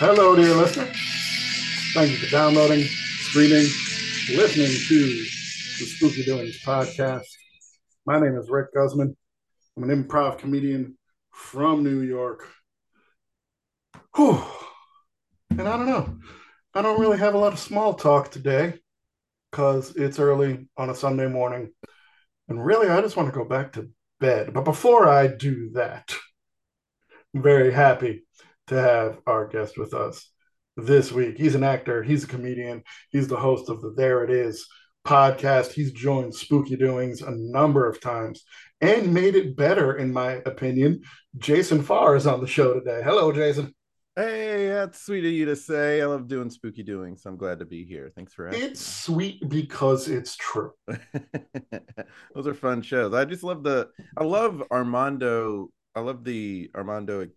Hello, dear listener. Thank you for downloading, streaming, listening to the Spooky Doings podcast. My name is Rick Guzman. I'm an improv comedian from New York. Whew. And I don't know. I don't really have a lot of small talk today because it's early on a Sunday morning. And really, I just want to go back to bed. But before I do that, I'm very happy to have our guest with us this week. He's an actor, he's a comedian, he's the host of the There It Is podcast. He's joined Spooky Doings a number of times and made it better, in my opinion. Jason Farr is on the show today. Hello, Jason. Hey, that's sweet of you to say. I love doing spooky doings. I'm glad to be here. Thanks for asking. It's sweet because it's true. Those are fun shows. I just love the. I love Armando. I love the Armando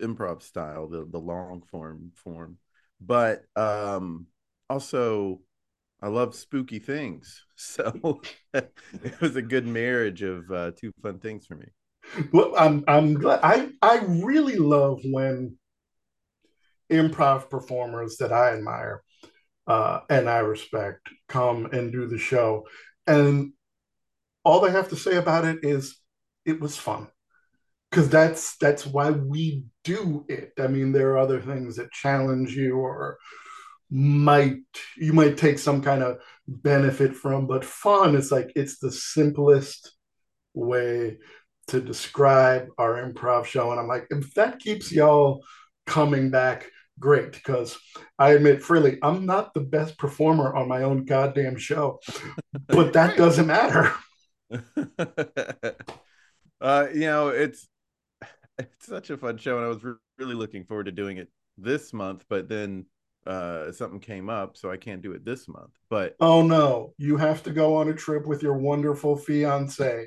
improv style, the the long form form. But um also, I love spooky things. So it was a good marriage of uh, two fun things for me. Well, I'm I'm glad. I I really love when improv performers that I admire uh, and I respect come and do the show. And all they have to say about it is it was fun. Because that's that's why we do it. I mean, there are other things that challenge you or might you might take some kind of benefit from, but fun is like it's the simplest way to describe our improv show. And I'm like, if that keeps y'all coming back great because I admit freely I'm not the best performer on my own goddamn show, but that doesn't matter. uh, you know, it's it's such a fun show, and I was re- really looking forward to doing it this month, but then uh, something came up, so I can't do it this month. But oh no, you have to go on a trip with your wonderful fiance.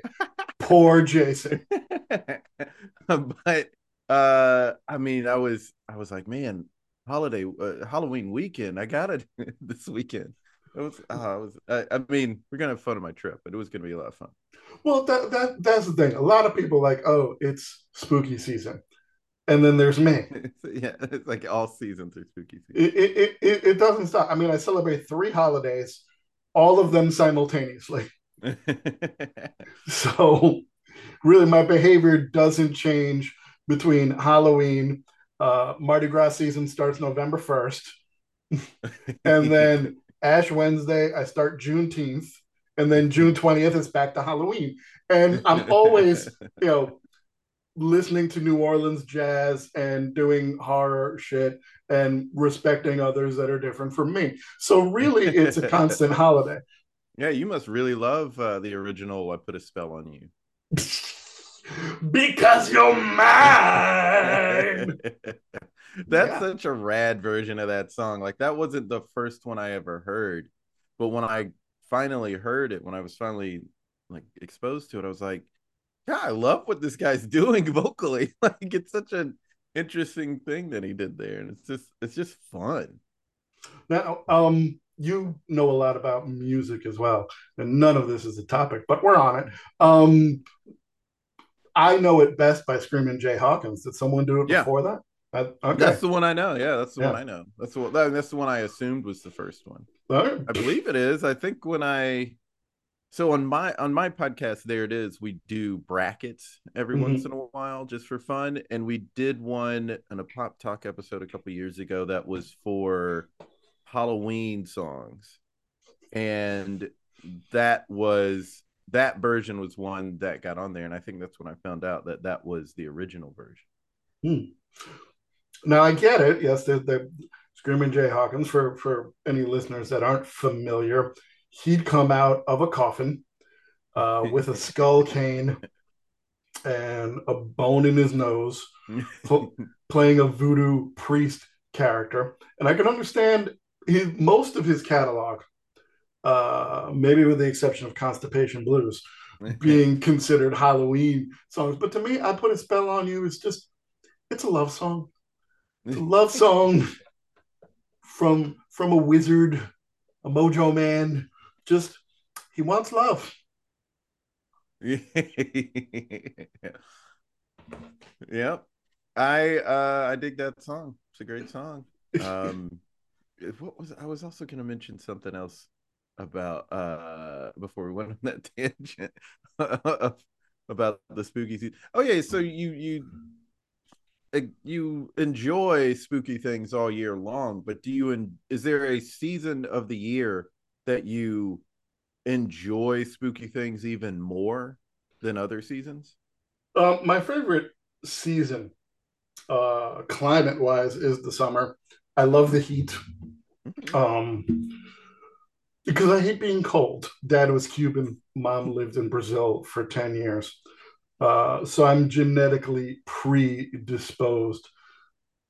Poor Jason. but uh, I mean, I was I was like, man, holiday uh, Halloween weekend. I got it this weekend. It was, uh, it was I, I, mean, we're gonna have fun on my trip, but it was gonna be a lot of fun. Well, that that that's the thing. A lot of people like, oh, it's spooky season, and then there's me. yeah, it's like all seasons are spooky season. It, it it it doesn't stop. I mean, I celebrate three holidays, all of them simultaneously. so, really, my behavior doesn't change between Halloween uh, Mardi Gras season starts November 1st. and then Ash Wednesday, I start Juneteenth. And then June 20th, is back to Halloween. And I'm always, you know, listening to New Orleans jazz and doing horror shit and respecting others that are different from me. So really, it's a constant holiday. Yeah, you must really love uh, the original "I Put a Spell on You." because you're mine. That's yeah. such a rad version of that song. Like that wasn't the first one I ever heard, but when I finally heard it, when I was finally like exposed to it, I was like, "Yeah, I love what this guy's doing vocally. like it's such an interesting thing that he did there, and it's just it's just fun." Now, um, you know a lot about music as well, and none of this is a topic, but we're on it. Um, I know it best by Screaming Jay Hawkins. Did someone do it yeah. before that? I, okay. That's the one I know. Yeah, that's the yeah. one I know. That's the one, that's the one I assumed was the first one. Right. I believe it is. I think when I so on my on my podcast, there it is. We do brackets every mm-hmm. once in a while just for fun, and we did one in a pop talk episode a couple years ago that was for Halloween songs, and that was that version was one that got on there, and I think that's when I found out that that was the original version. Hmm. Now I get it. Yes, the, the Screaming Jay Hawkins. For for any listeners that aren't familiar, he'd come out of a coffin uh, with a skull cane and a bone in his nose, pl- playing a voodoo priest character. And I can understand his, most of his catalog uh, maybe with the exception of Constipation Blues, being considered Halloween songs. But to me, I Put a Spell on You It's just, it's a love song. Love song from from a wizard, a mojo man. Just, he wants love. yep. I uh I dig that song. It's a great song. Um, what was I was also to mention something else about uh before we went on that tangent about the spooky season. Oh yeah, so you you you enjoy spooky things all year long, but do you in, is there a season of the year that you enjoy spooky things even more than other seasons? Uh, my favorite season, uh, climate wise, is the summer. I love the heat. Mm-hmm. Um, because I hate being cold. Dad was Cuban, mom lived in Brazil for 10 years. Uh, so I'm genetically predisposed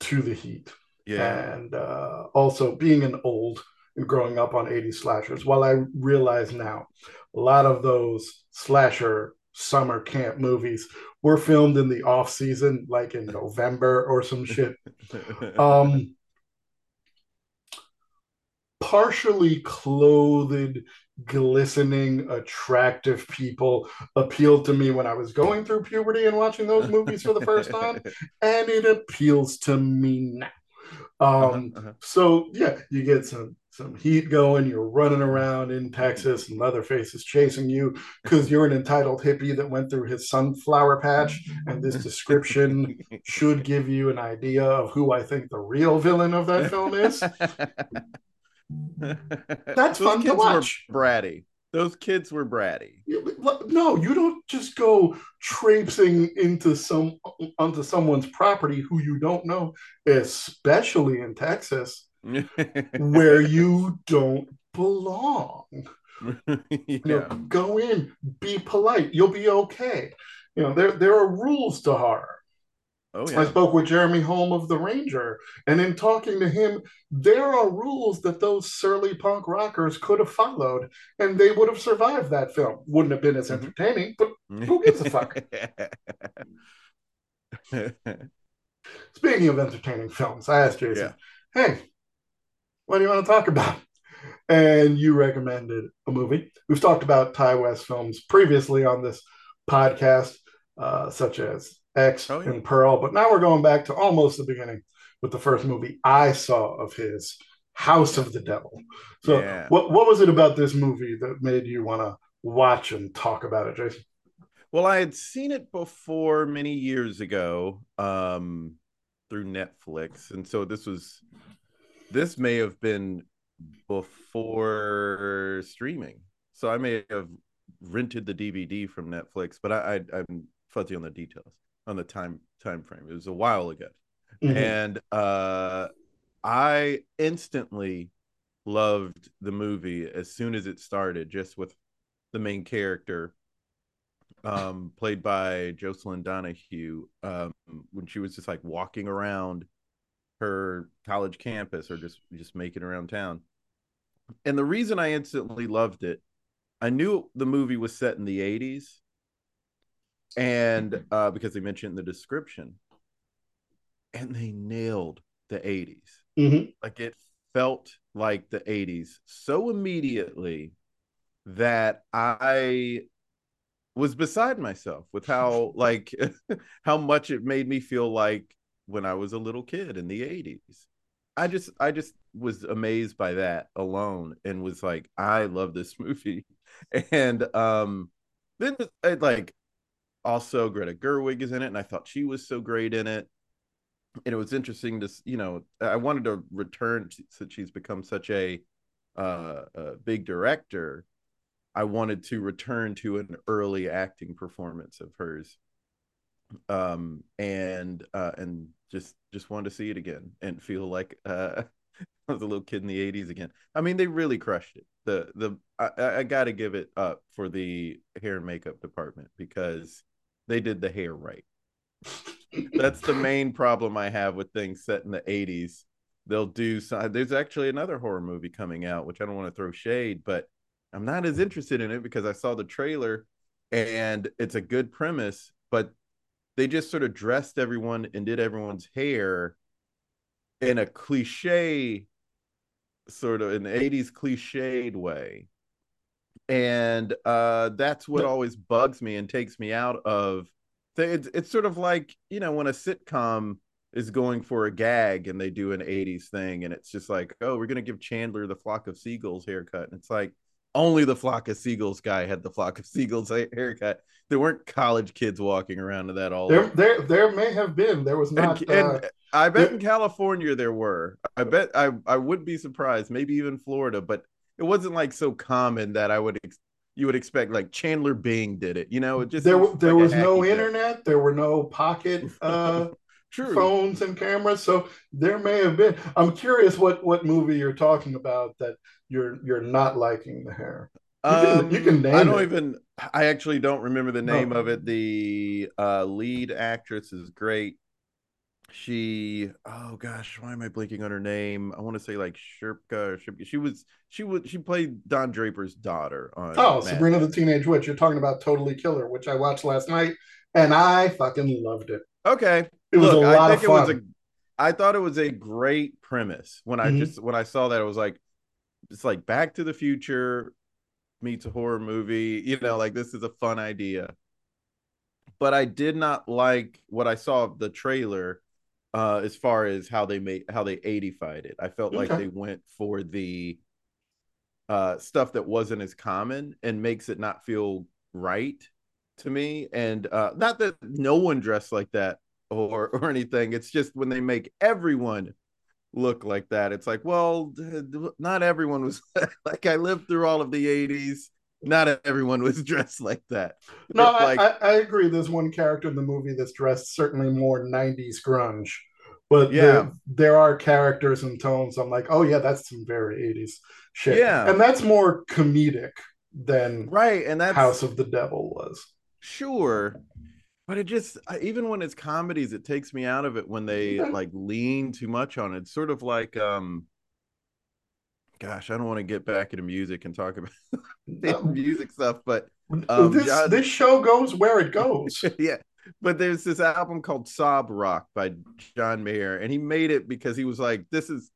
to the heat. Yeah. And uh, also being an old and growing up on 80s slashers, while I realize now a lot of those slasher summer camp movies were filmed in the off season, like in November or some shit. Um, partially clothed, glistening, attractive people appealed to me when I was going through puberty and watching those movies for the first time, and it appeals to me now. Um, uh-huh, uh-huh. So yeah, you get some some heat going. You're running around in Texas, and Leatherface is chasing you because you're an entitled hippie that went through his sunflower patch. And this description should give you an idea of who I think the real villain of that film is. That's fun to watch. bratty. Those kids were bratty. No, you don't just go traipsing into some onto someone's property who you don't know, especially in Texas, where you don't belong. yeah. You know, go in, be polite, you'll be okay. You know, there there are rules to horror. Oh, yeah. I spoke with Jeremy Holm of The Ranger, and in talking to him, there are rules that those surly punk rockers could have followed, and they would have survived that film. Wouldn't have been as mm-hmm. entertaining, but who gives a fuck? Speaking of entertaining films, I asked Jason, yeah. "Hey, what do you want to talk about?" And you recommended a movie. We've talked about Ti West films previously on this podcast, uh, such as X oh, yeah. and Pearl. But now we're going back to almost the beginning with the first movie I saw of his, House of the Devil. So, yeah. what what was it about this movie that made you want to watch and talk about it, Jason? Well, I had seen it before many years ago um, through Netflix, and so this was this may have been before streaming. So I may have rented the DVD from Netflix, but I, I I'm fuzzy on the details on the time time frame. It was a while ago, mm-hmm. and uh, I instantly loved the movie as soon as it started, just with the main character, um, played by Jocelyn Donahue, um, when she was just like walking around her college campus or just just making around town. And the reason I instantly loved it, I knew the movie was set in the 80s and mm-hmm. uh, because they mentioned in the description, and they nailed the 80s. Mm-hmm. Like it felt like the 80s so immediately that I was beside myself with how like how much it made me feel like when I was a little kid in the 80s. I just I just was amazed by that alone and was like I love this movie. And um then it, like also Greta Gerwig is in it, and I thought she was so great in it. And it was interesting to, you know, I wanted to return since she's become such a, uh, a big director. I wanted to return to an early acting performance of hers, um, and uh, and just just wanted to see it again and feel like uh, I was a little kid in the '80s again. I mean, they really crushed it. The the I, I got to give it up for the hair and makeup department because they did the hair right. That's the main problem I have with things set in the 80s. They'll do some, there's actually another horror movie coming out, which I don't want to throw shade, but I'm not as interested in it because I saw the trailer and it's a good premise, but they just sort of dressed everyone and did everyone's hair in a cliche sort of an 80s cliched way and uh, that's what always bugs me and takes me out of it's, it's sort of like you know when a sitcom is going for a gag and they do an 80s thing and it's just like oh we're going to give chandler the flock of seagulls haircut. And it's like only the flock of seagulls guy had the flock of seagulls haircut. There weren't college kids walking around to that all there there, there may have been. There was not and, uh, and i bet there, in california there were. I bet i i would be surprised maybe even florida but it wasn't like so common that i would you would expect like Chandler Bing did it. You know, it just there there like was no internet, there were no pocket uh, phones and cameras, so there may have been. I'm curious what what movie you're talking about that you're you're not liking the hair. You can, um, you can name I don't it. even. I actually don't remember the name no. of it. The uh, lead actress is great she oh gosh why am i blinking on her name? I want to say like Shirka or she was she was she played don draper's daughter on oh Mad sabrina the teenage witch. You're talking about totally killer which i watched last night and i fucking loved it. Okay. It was Look, a lot I think of fun. it was a i thought it was a great premise when i mm-hmm. just when i saw that it was like it's like back to the future meets a horror movie you know like this is a fun idea. But i did not like what i saw of the trailer uh as far as how they made how they 85'd it. I felt okay. like they went for the uh stuff that wasn't as common and makes it not feel right to me. And uh not that no one dressed like that or or anything. It's just when they make everyone look like that, it's like, well, not everyone was like I lived through all of the 80s not everyone was dressed like that. No, I, like, I, I, agree. There's one character in the movie that's dressed certainly more 90s grunge, but yeah, there, there, are characters and tones. I'm like, oh yeah, that's some very 80s shit. Yeah, and that's more comedic than right, and that House of the Devil was. Sure, but it just even when it's comedies, it takes me out of it when they yeah. like lean too much on it. It's sort of like um gosh, I don't want to get back into music and talk about um, music stuff, but um, this John... this show goes where it goes. yeah, but there's this album called Sob Rock by John Mayer, and he made it because he was like, "This is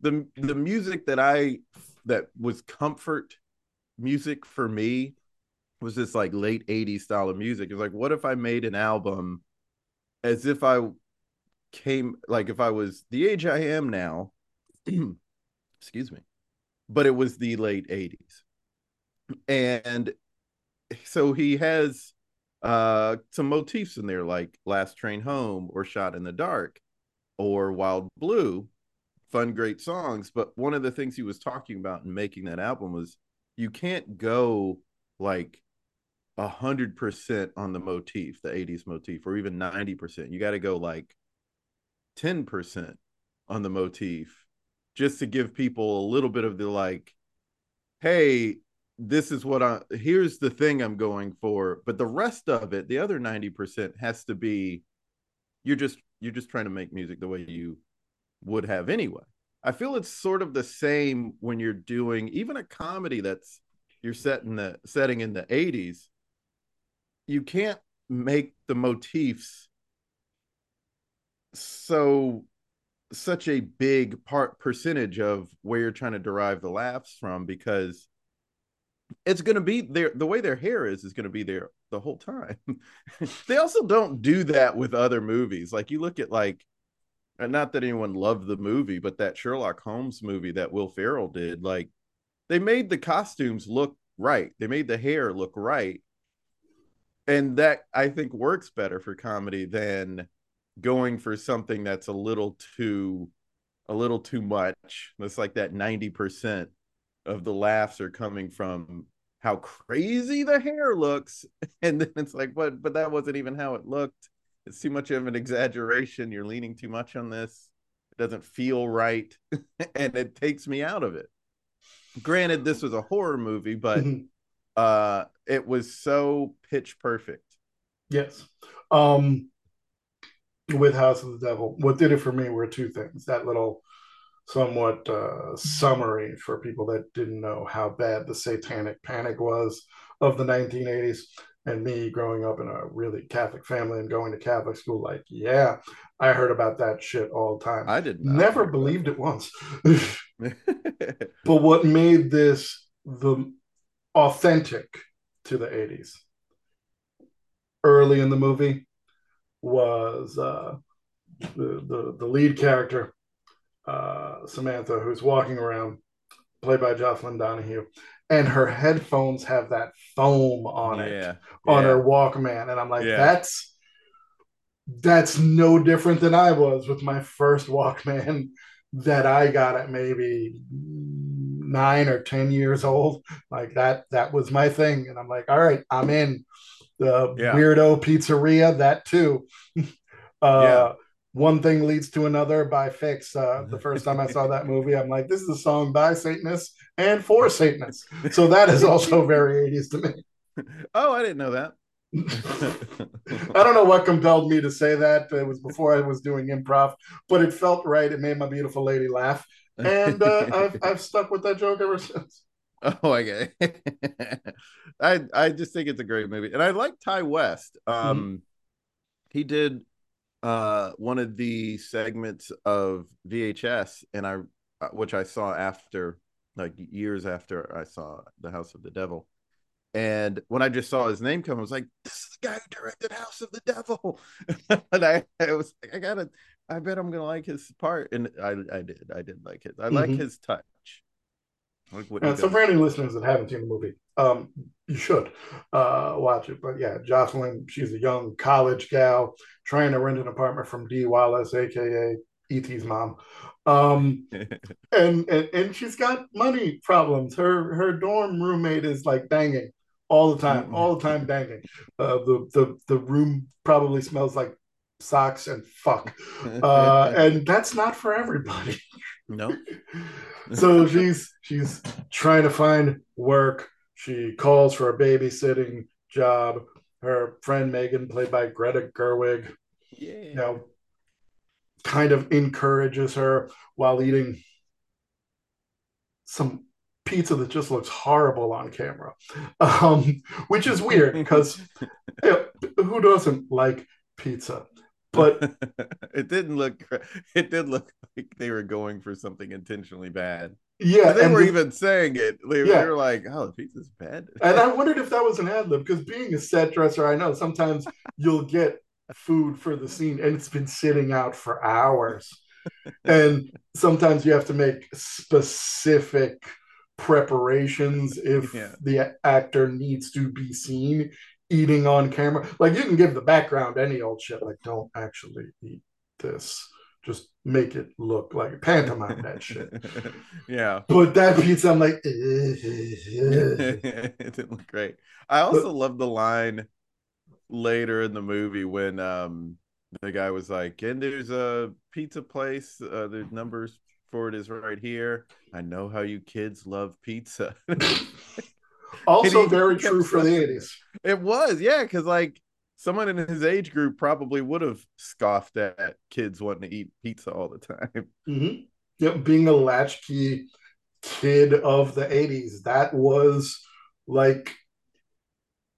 the the music that I that was comfort music for me was this like late 80s style of music. It's like, what if I made an album as if I came like if I was the age I am now, excuse me, but it was the late 80s. And so he has uh some motifs in there like Last Train Home or Shot in the Dark or Wild Blue, fun great songs, but one of the things he was talking about in making that album was you can't go like a hundred percent on the motif, the 80s motif, or even 90%. You got to go like 10% on the motif just to give people a little bit of the like, hey, this is what I here's the thing I'm going for, but the rest of it, the other 90% has to be you're just you're just trying to make music the way you would have anyway. I feel it's sort of the same when you're doing even a comedy that's you're set in the setting in the 80s. You can't make the motifs so such a big part percentage of where you're trying to derive the laughs from because it's going to be there the way their hair is is going to be there the whole time. They also don't do that with other movies. Like you look at like not that anyone loved the movie but that sherlock holmes movie that will ferrell did like they made the costumes look right. They made the hair look right. And that i think works better for comedy than going for something that's a little too a little too much. That's like that 90% of the laughs are coming from how crazy the hair looks. And then it's like but but that wasn't even how it looked. It's too much of an exaggeration. You're leaning too much on this. It doesn't feel right. And it takes me out of it. Granted this was a horror movie but mm-hmm. uh it was so pitch perfect. Yes. Um with house of the devil what did it for me were two things that little somewhat uh, summary for people that didn't know how bad the satanic panic was of the 1980s and me growing up in a really Catholic family and going to Catholic school, like, yeah, I heard about that shit all the time. I did never believed it once. but what made this the authentic to the 80s early in the movie was uh, the, the, the lead character, uh, Samantha, who's walking around, played by Jocelyn Donahue, and her headphones have that foam on it yeah. on yeah. her Walkman, and I'm like, yeah. that's that's no different than I was with my first Walkman that I got at maybe nine or ten years old. Like that, that was my thing, and I'm like, all right, I'm in the yeah. weirdo pizzeria. That too. uh, yeah. One thing leads to another by Fixx. Uh, the first time I saw that movie, I'm like, this is a song by Satanists and for Satanists. So that is also very 80s to me. Oh, I didn't know that. I don't know what compelled me to say that. It was before I was doing improv, but it felt right. It made my beautiful lady laugh, and uh, I've I've stuck with that joke ever since. Oh, okay. I I just think it's a great movie, and I like Ti West. Mm-hmm. Um, mm-hmm. he did uh one of the segments of VHS, and I uh, which I saw after like years after I saw The House of the Devil. And when I just saw his name come, I was like, "This is the guy who directed House of the Devil." and I, I was like, "I gotta, I bet I'm gonna like his part." And I, I did, I did like it. I mm-hmm. like his touch. Like and so, for any listeners that haven't seen the movie, um, you should uh, watch it. But yeah, Jocelyn, she's a young college gal trying to rent an apartment from Dee Wallace, aka ET's mom. Um, and, and and she's got money problems. Her her dorm roommate is like banging all the time, all the time banging. Uh, the the the room probably smells like socks and fuck, uh, and that's not for everybody. No. so she's she's trying to find work. She calls for a babysitting job. Her friend Megan, played by Greta Gerwig, yeah. you know, kind of encourages her while eating some pizza that just looks horrible on camera, um, which is weird because you know, who doesn't like pizza? But it didn't look. It did look like they were going for something intentionally bad. Yeah, they were the, even saying it. They, yeah. they, were like, "Oh, the pizza's bad." and I wondered if that was an ad lib because being a set dresser, I know sometimes you'll get food for the scene and it's been sitting out for hours, and sometimes you have to make specific preparations if yeah. the actor needs to be seen eating on camera. Like you can give the background any old shit. Like don't actually eat this. Just make it look like a pantomime that shit. yeah. But that pizza, I'm like, it didn't look great. I also but, love the line later in the movie when um the guy was like, and there's a pizza place, uh, the numbers for it is right here. I know how you kids love pizza. also very true for the 80s. It was, yeah, because like someone in his age group probably would have scoffed at kids wanting to eat pizza all the time. Mm-hmm. Yep, being a latchkey kid of the 80s, that was like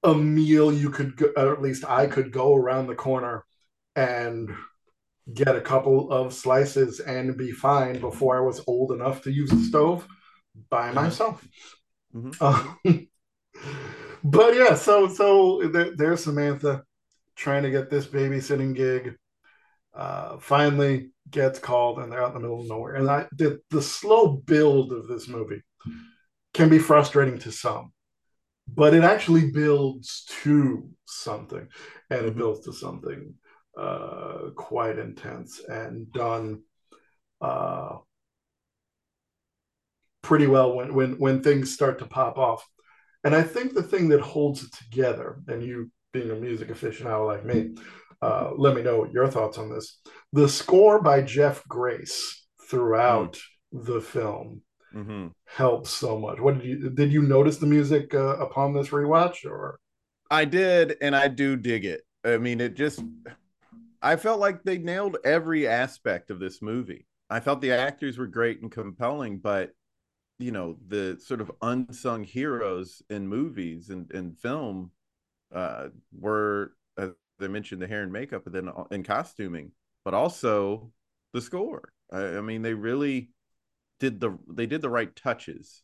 a meal you could go, or at least I could go around the corner and get a couple of slices and be fine before I was old enough to use the stove by mm-hmm. myself. Mm-hmm. Um, but yeah, so so there, there's Samantha trying to get this babysitting gig. Uh, finally gets called, and they're out in the middle of nowhere. And I the the slow build of this movie can be frustrating to some, but it actually builds to something, and it mm-hmm. builds to something uh, quite intense and done uh, pretty well when when when things start to pop off. And I think the thing that holds it together, and you being a music aficionado like me, uh, let me know your thoughts on this. The score by Jeff Grace throughout mm. the film mm-hmm. helps so much. What did you did you notice the music uh, upon this rewatch or? I did, and I do dig it. I mean, it just I felt like they nailed every aspect of this movie. I felt the actors were great and compelling, but you know the sort of unsung heroes in movies and, and film uh, were as I mentioned the hair and makeup, and then in costuming, but also the score. I, I mean, they really did the they did the right touches.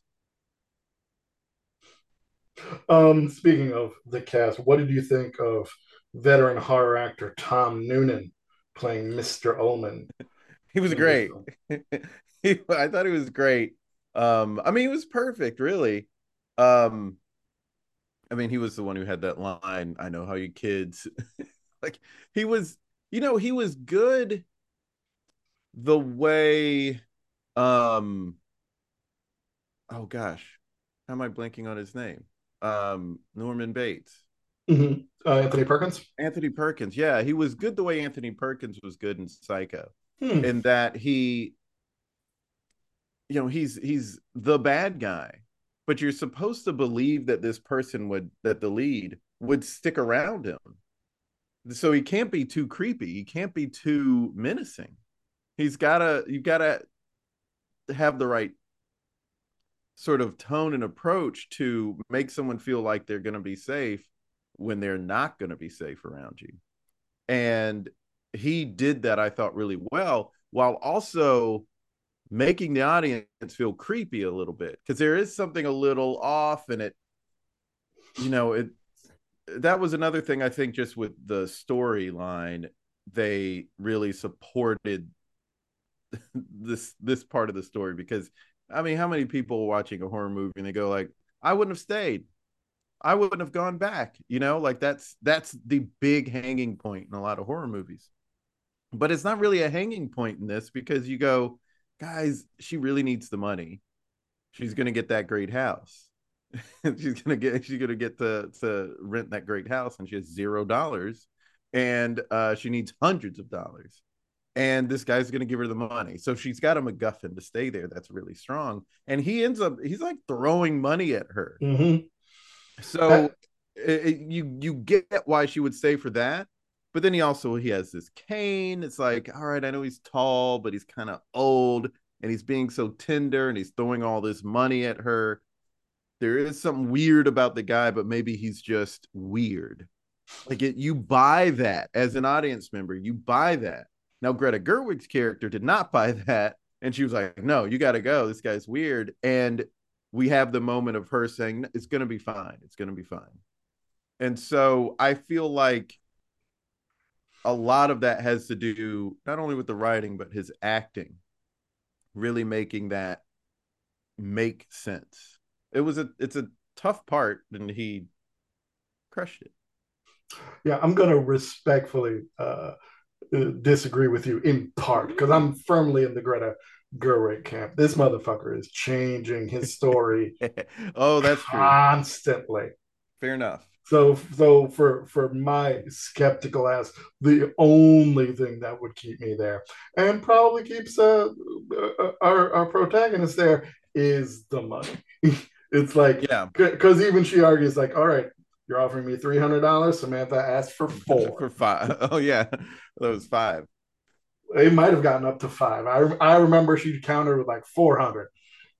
Um, speaking of the cast, what did you think of veteran horror actor Tom Noonan playing Mr. Ullman. He was great. he, I thought he was great. Um, I mean, he was perfect, really. Um, I mean, he was the one who had that line, I know how you kids like he was, you know, he was good the way um oh gosh, how am I blanking on his name? Um Norman Bates. Mm-hmm. Uh, Anthony Perkins. Anthony Perkins. Yeah, he was good the way Anthony Perkins was good in Psycho. Hmm. In that he you know, he's he's the bad guy but you're supposed to believe that this person would that the lead would stick around him. So he can't be too creepy. He can't be too menacing. He's gotta you've gotta have the right sort of tone and approach to make someone feel like they're going to be safe when they're not going to be safe around you. And he did that i thought really well while also making the audience feel creepy a little bit because there is something a little off and it you know it that was another thing i think just with the storyline they really supported this this part of the story because i mean how many people watching a horror movie and they go like i wouldn't have stayed. I wouldn't have gone back you know like that's that's the big hanging point in a lot of horror movies. But it's not really a hanging point in this because you go guys, she really needs the money. She's gonna get that great house. she's gonna get she's gonna get to to rent that great house, and she has zero dollars, and uh, she needs hundreds of dollars. And this guy's gonna give her the money, so she's got a MacGuffin to stay there. That's really strong. And he ends up he's like throwing money at her. Mm-hmm. So that... it, you you get why she would stay for that, but then he also he has this cane. It's like, all right, I know he's tall, but he's kind of old and he's being so tender and he's throwing all this money at her. There is something weird about the guy, but maybe he's just weird. Like it, you buy that as an audience member, you buy that. Now Greta Gerwig's character did not buy that, and she was like, "No, you got to go. This guy's weird." And we have the moment of her saying, "It's going to be fine. It's going to be fine." And so I feel like a lot of that has to do not only with the writing but his acting really making that make sense. It was a it's a tough part and he crushed it. Yeah i'm gonna respectfully uh, disagree with you in part because i'm firmly in the greta gerwig camp. This motherfucker is changing his story oh that's constantly. True. fair enough so, so for for my skeptical ass, the only thing that would keep me there, and probably keeps uh, uh our our protagonist there, is the money. it's like, yeah, because even she argues like, all right, you're offering me three hundred dollars. Samantha asked for four. for five. Oh yeah, that was five. It might have gotten up to five. I I remember she countered with like four hundred,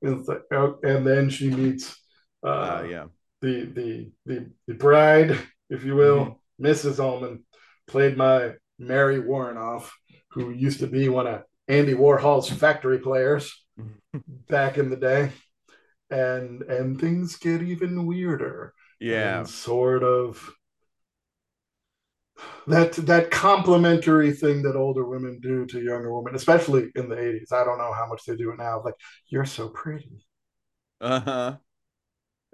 and, like, oh, and then she meets. Uh, uh, yeah the the the, the bride, if you will, mm-hmm. Mrs. Ullman, played by Mary Woronov, who used to be one of Andy Warhol's factory players back in the day. And and things get even weirder. Yeah. And sort of that that complimentary thing that older women do to younger women, especially in the 80s. I don't know how much they do it now. Like, you're so pretty. Uh-huh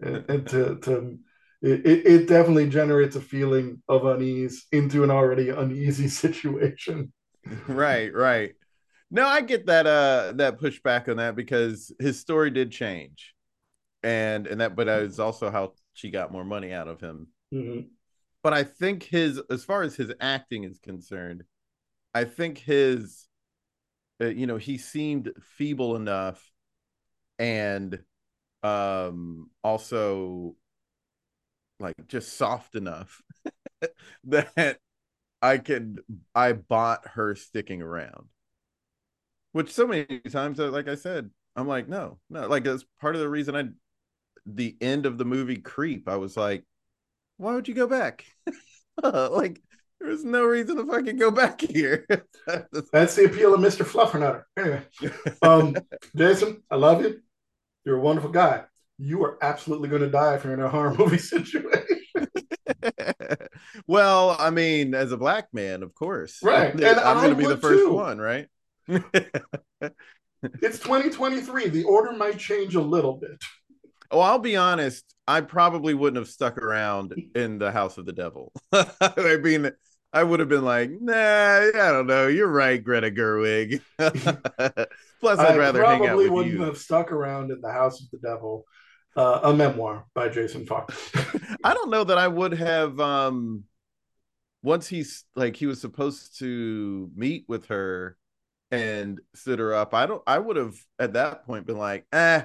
and, and to to it, it definitely generates a feeling of unease into an already uneasy situation. Right, right. No, I get that uh that pushback on that because his story did change. And and that but it's also how she got more money out of him. Mm-hmm. But I think his as far as his acting is concerned, I think his uh, you know, he seemed feeble enough and um also like just soft enough that I could I bought her sticking around. Which so many times like I said, I'm like, no, no, like that's part of the reason I the end of the movie creep, I was like, why would you go back? like there's no reason to fucking go back here. That's the appeal of Mr. Fluffernutter. Anyway, um, Jason, I love you. You're a wonderful guy. You are absolutely going to die if you're in a horror movie situation. well, I mean, as a black man, of course. Right. And I'm going to be the first too. one, right? it's 2023. The order might change a little bit. Oh, I'll be honest. I probably wouldn't have stuck around in the House of the Devil. I mean, I would have been like, nah, I don't know. You're right, Greta Gerwig. Plus, I'd I rather hang out with you. Probably wouldn't have stuck around in the House of the Devil. Uh, a memoir by Jason Fox. I don't know that I would have. Um, once he's like he was supposed to meet with her and stood her up. I don't. I would have at that point been like, eh,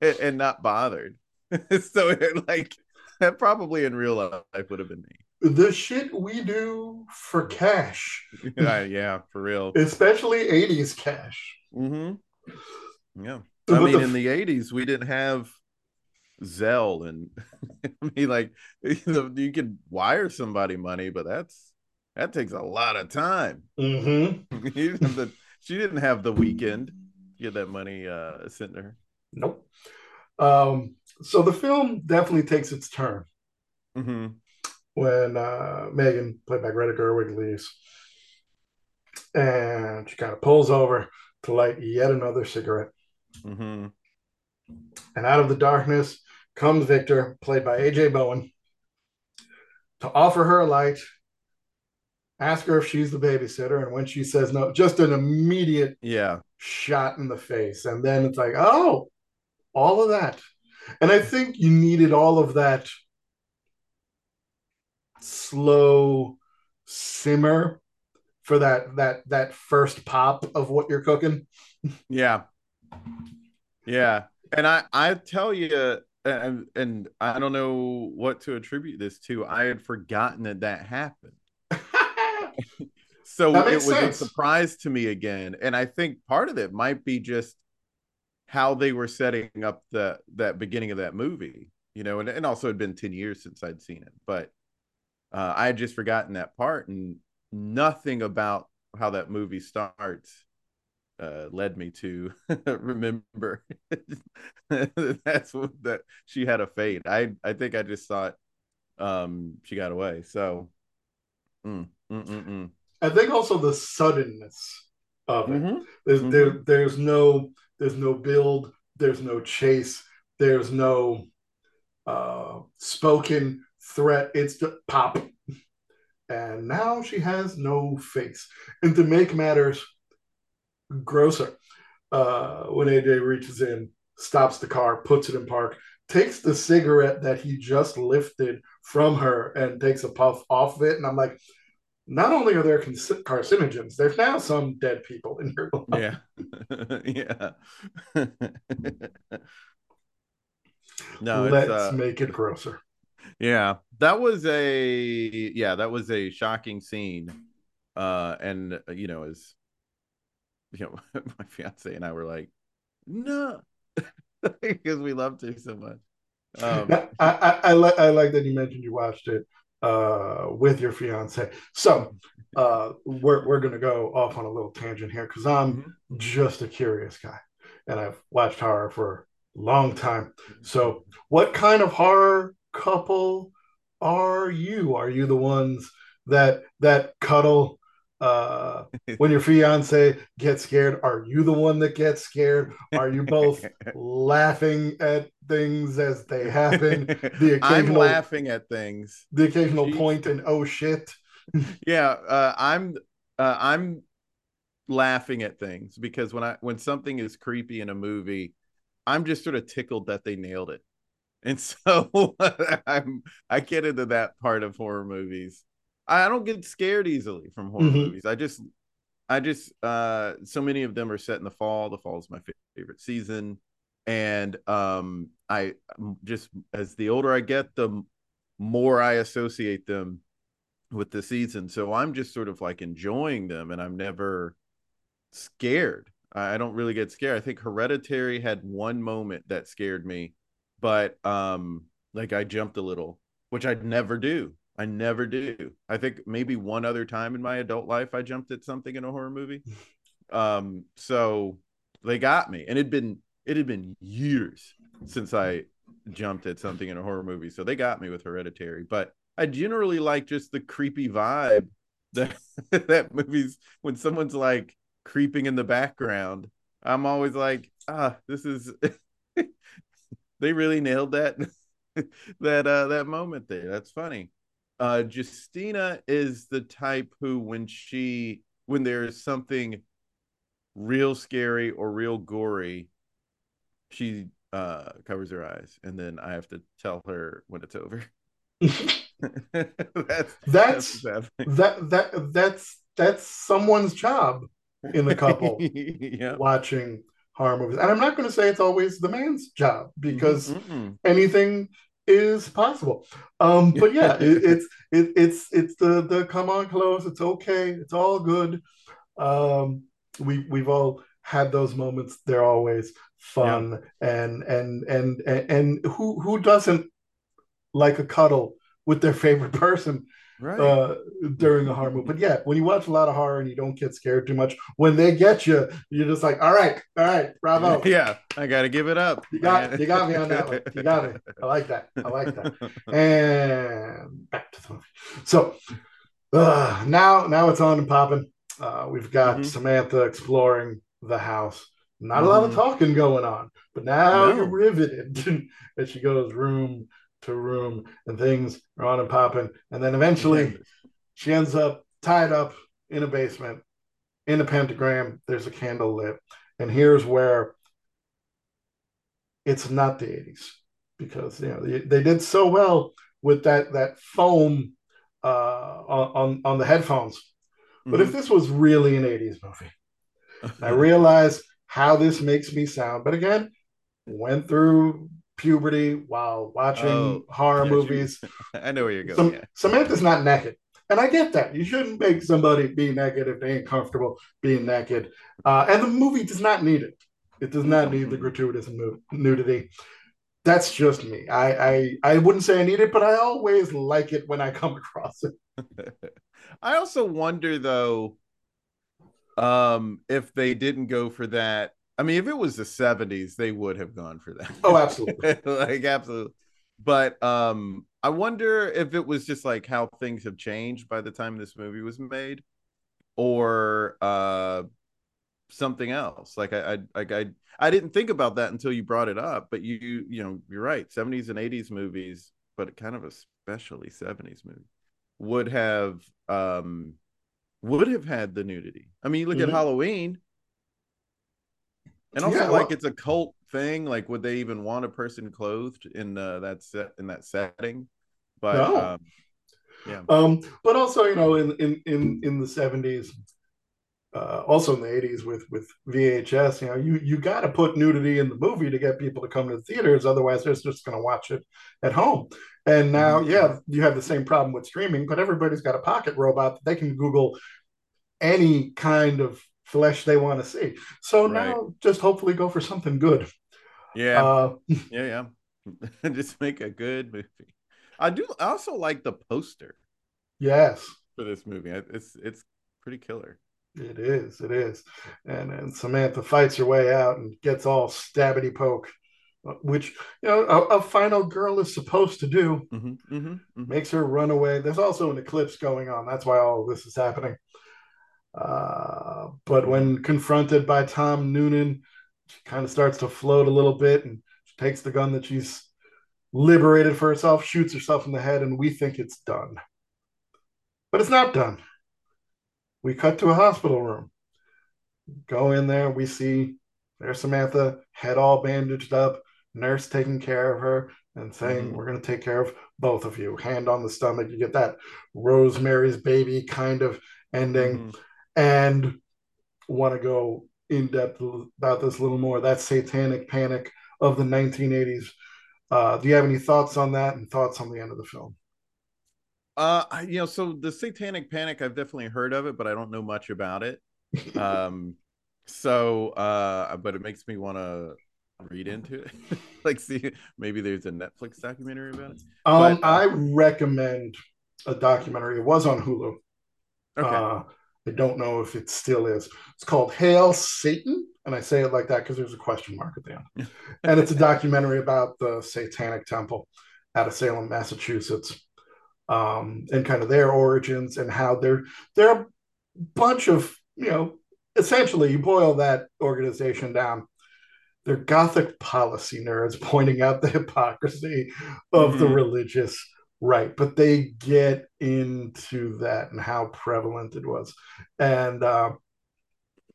and, and not bothered. so like that probably in real life would have been me the shit we do for cash. yeah, yeah, for real. Especially 80s cash. Mm-hmm. Yeah. I mean, in the 80s, we didn't have Zelle and I mean, like, you, know, you could wire somebody money, but that's that takes a lot of time. Mm-hmm. the, she didn't have the weekend to get that money uh, sent to her. Nope. Um, so the film definitely takes its turn. Mm-hmm when uh, Megan, played by Greta Gerwig, leaves. And she kind of pulls over to light yet another cigarette. Mm-hmm. And out of the darkness comes Victor, played by AJ Bowen, to offer her a light, ask her if she's the babysitter. And when she says no, just an immediate yeah shot in the face. And then it's like, oh, all of that. And I think you needed all of that slow simmer for that that that first pop of what you're cooking. Yeah. Yeah. And I I tell you and and I don't know what to attribute this to. I had forgotten that that happened. so that it was sense. a surprise to me again and I think part of it might be just how they were setting up the that beginning of that movie, you know, and, and also it had been 10 years since I'd seen it. But uh, I had just forgotten that part, and nothing about how that movie starts uh, led me to remember that's what that she had a fate. I I think I just thought um, she got away. So, mm, mm, mm, mm. I think also the suddenness of it. Mm-hmm. There's mm-hmm. there there's no there's no build. There's no chase. There's no uh, spoken threat. It's the pop. And now she has no face. And to make matters grosser, uh, when AJ reaches in, stops the car, puts it in park, takes the cigarette that he just lifted from her and takes a puff off of it. And I'm like, not only are there carcinogens, there's now some dead people in your life. Yeah. yeah. no, let's uh... make it grosser yeah that was a yeah that was a shocking scene uh and uh, you know as you know my fiance and i were like no because we loved her so much. Um I, I, I, like i like that you mentioned you watched it uh with your fiance. So uh we're, we're gonna go off on a little tangent here because i'm mm-hmm. just a curious guy and i've watched horror for a long time. So what kind of horror couple are you? Are you the ones that that cuddle uh when your fiance gets scared? Are you the one that gets scared? Are you both laughing at things as they happen? The i'm laughing at things. the occasional point and oh shit. Yeah uh i'm uh i'm laughing at things because when i when something is creepy in a movie i'm just sort of tickled that they nailed it and so I'm I get into that part of horror movies. I don't get scared easily from horror mm-hmm. movies. I just I just uh so many of them are set in the fall. The fall is my favorite season. And um I just as the older I get, the more I associate them with the season. So I'm just sort of like enjoying them and I'm never scared. I don't really get scared. I think Hereditary had one moment that scared me but um like I jumped a little, which I'd never do. I never do. I think maybe one other time in my adult life I jumped at something in a horror movie. Um so they got me and it'd been it had been years since I jumped at something in a horror movie. So they got me with Hereditary, but I generally like just the creepy vibe that that movies when someone's like creeping in the background. I'm always like, ah, this is they really nailed that that uh that moment there. That's funny. Uh Justina is the type who when she when there's something real scary or real gory, she uh covers her eyes and then I have to tell her when it's over. that's that's, that's that that that's that's someone's job in the couple yeah. watching horror movies. And I'm not going to say it's always the man's job because Mm-mm. anything is possible. Um, but yeah, it, it's it, it's it's the the come on close. It's okay. It's all good. Um, we we've all had those moments. They're always fun yeah. and, and and and and who who doesn't like a cuddle with their favorite person right. uh, during a horror movie. But yeah, when you watch a lot of horror and you don't get scared too much, when they get you, you're just like, all right, all right, bravo. Yeah, I got to give it up. You got you got me on that one. You got me. I like that. I like that. And back to the movie. So uh, now now it's on and popping. Uh, we've got mm-hmm. Samantha exploring the house. Not mm-hmm. a lot of mm-hmm. talking going on, but now no. you're riveted as she goes room to room and things are on and popping. And then eventually she ends up tied up in a basement in a pentagram. There's a candle lit. And here's where it's not the 80s because you know they, they did so well with that that foam uh, on on the headphones. Mm-hmm. But if mm-hmm. this was really an 80s movie, I realize how this makes me sound. But again, went through puberty while watching oh, horror yeah, movies. I know where you're going. Some, yeah. Samantha's not naked. And I get that. You shouldn't make somebody be naked if they ain't comfortable being naked. Uh, and the movie does not need it. It does not need the gratuitous nudity. That's just me. I, I I wouldn't say I need it, but I always like it when I come across it. I also wonder though, um, if they didn't go for that I mean, if it was the 70s, they would have gone for that. Oh, absolutely. like absolutely. But um I wonder if it was just like how things have changed by the time this movie was made or uh something else. Like I I like I I didn't think about that until you brought it up, but you you know, you're right. 70s and 80s movies, but kind of especially 70s movie would have um would have had the nudity. I mean, you look mm-hmm. at Halloween, and also, yeah, like, well, it's a cult thing. Like, would they even want a person clothed in uh, that set in that setting? But no. um, yeah. Um, but also, you know, in in in in the seventies, uh, also in the eighties with with VHS, you know, you you got to put nudity in the movie to get people to come to the theaters. Otherwise, they're just going to watch it at home. And now, mm-hmm. yeah, you have the same problem with streaming, but everybody's got a pocket robot that they can Google any kind of flesh they want to see. So right. now just hopefully go for something good. Yeah. Uh, yeah, yeah. just make a good movie. I do I also like the poster. Yes. For this movie. It's it's pretty killer. It is, it is. And and Samantha fights her way out and gets all stabbity poke, uh, which you know a, a final girl is supposed to do. Mm-hmm, mm-hmm, mm-hmm. Makes her run away. There's also an eclipse going on. That's why all this is happening. Uh, but when confronted by Tom Noonan, she kind of starts to float a little bit and she takes the gun that she's liberated for herself, shoots herself in the head, and we think it's done. But it's not done. We cut to a hospital room. Go in there, we see there's Samantha, head all bandaged up, nurse taking care of her and saying, mm-hmm. We're going to take care of both of you. Hand on the stomach. You get that Rosemary's baby kind of ending. Mm-hmm and want to go in depth about this a little more. That satanic panic of the 1980s. Uh, do you have any thoughts on that and thoughts on the end of the film? Uh, you know, so the satanic panic, I've definitely heard of it, but I don't know much about it. um, so, uh, but it makes me want to read into it, like see maybe there's a Netflix documentary about it. Um, but, uh, I recommend a documentary. It was on Hulu. Okay. Uh, I don't know if it still is. It's called Hail Satan. And I say it like that because there's a question mark at the end. and it's a documentary about the Satanic Temple out of Salem, Massachusetts. um, and kind of their origins and how they're they're a bunch of you know essentially you boil that organization down they're gothic policy nerds pointing out the hypocrisy of mm-hmm. the religious right but they get into that and how prevalent it was and uh,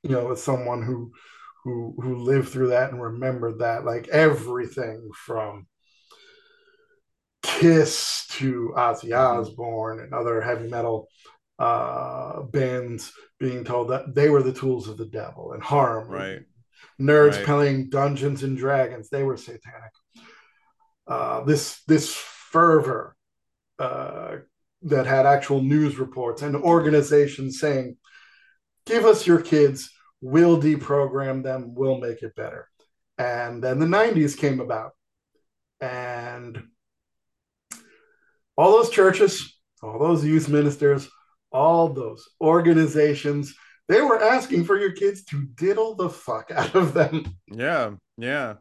you know as someone who who who lived through that and remembered that like everything from kiss to ozzy mm-hmm. osbourne and other heavy metal uh bands being told that they were the tools of the devil and harm right nerds right. playing dungeons and dragons they were satanic uh this this fervor uh that had actual news reports and organizations saying give us your kids, we'll deprogram them, we'll make it better. And then the 90s came about. And all those churches, all those youth ministers, all those organizations, they were asking for your kids to diddle the fuck out of them. Yeah, yeah.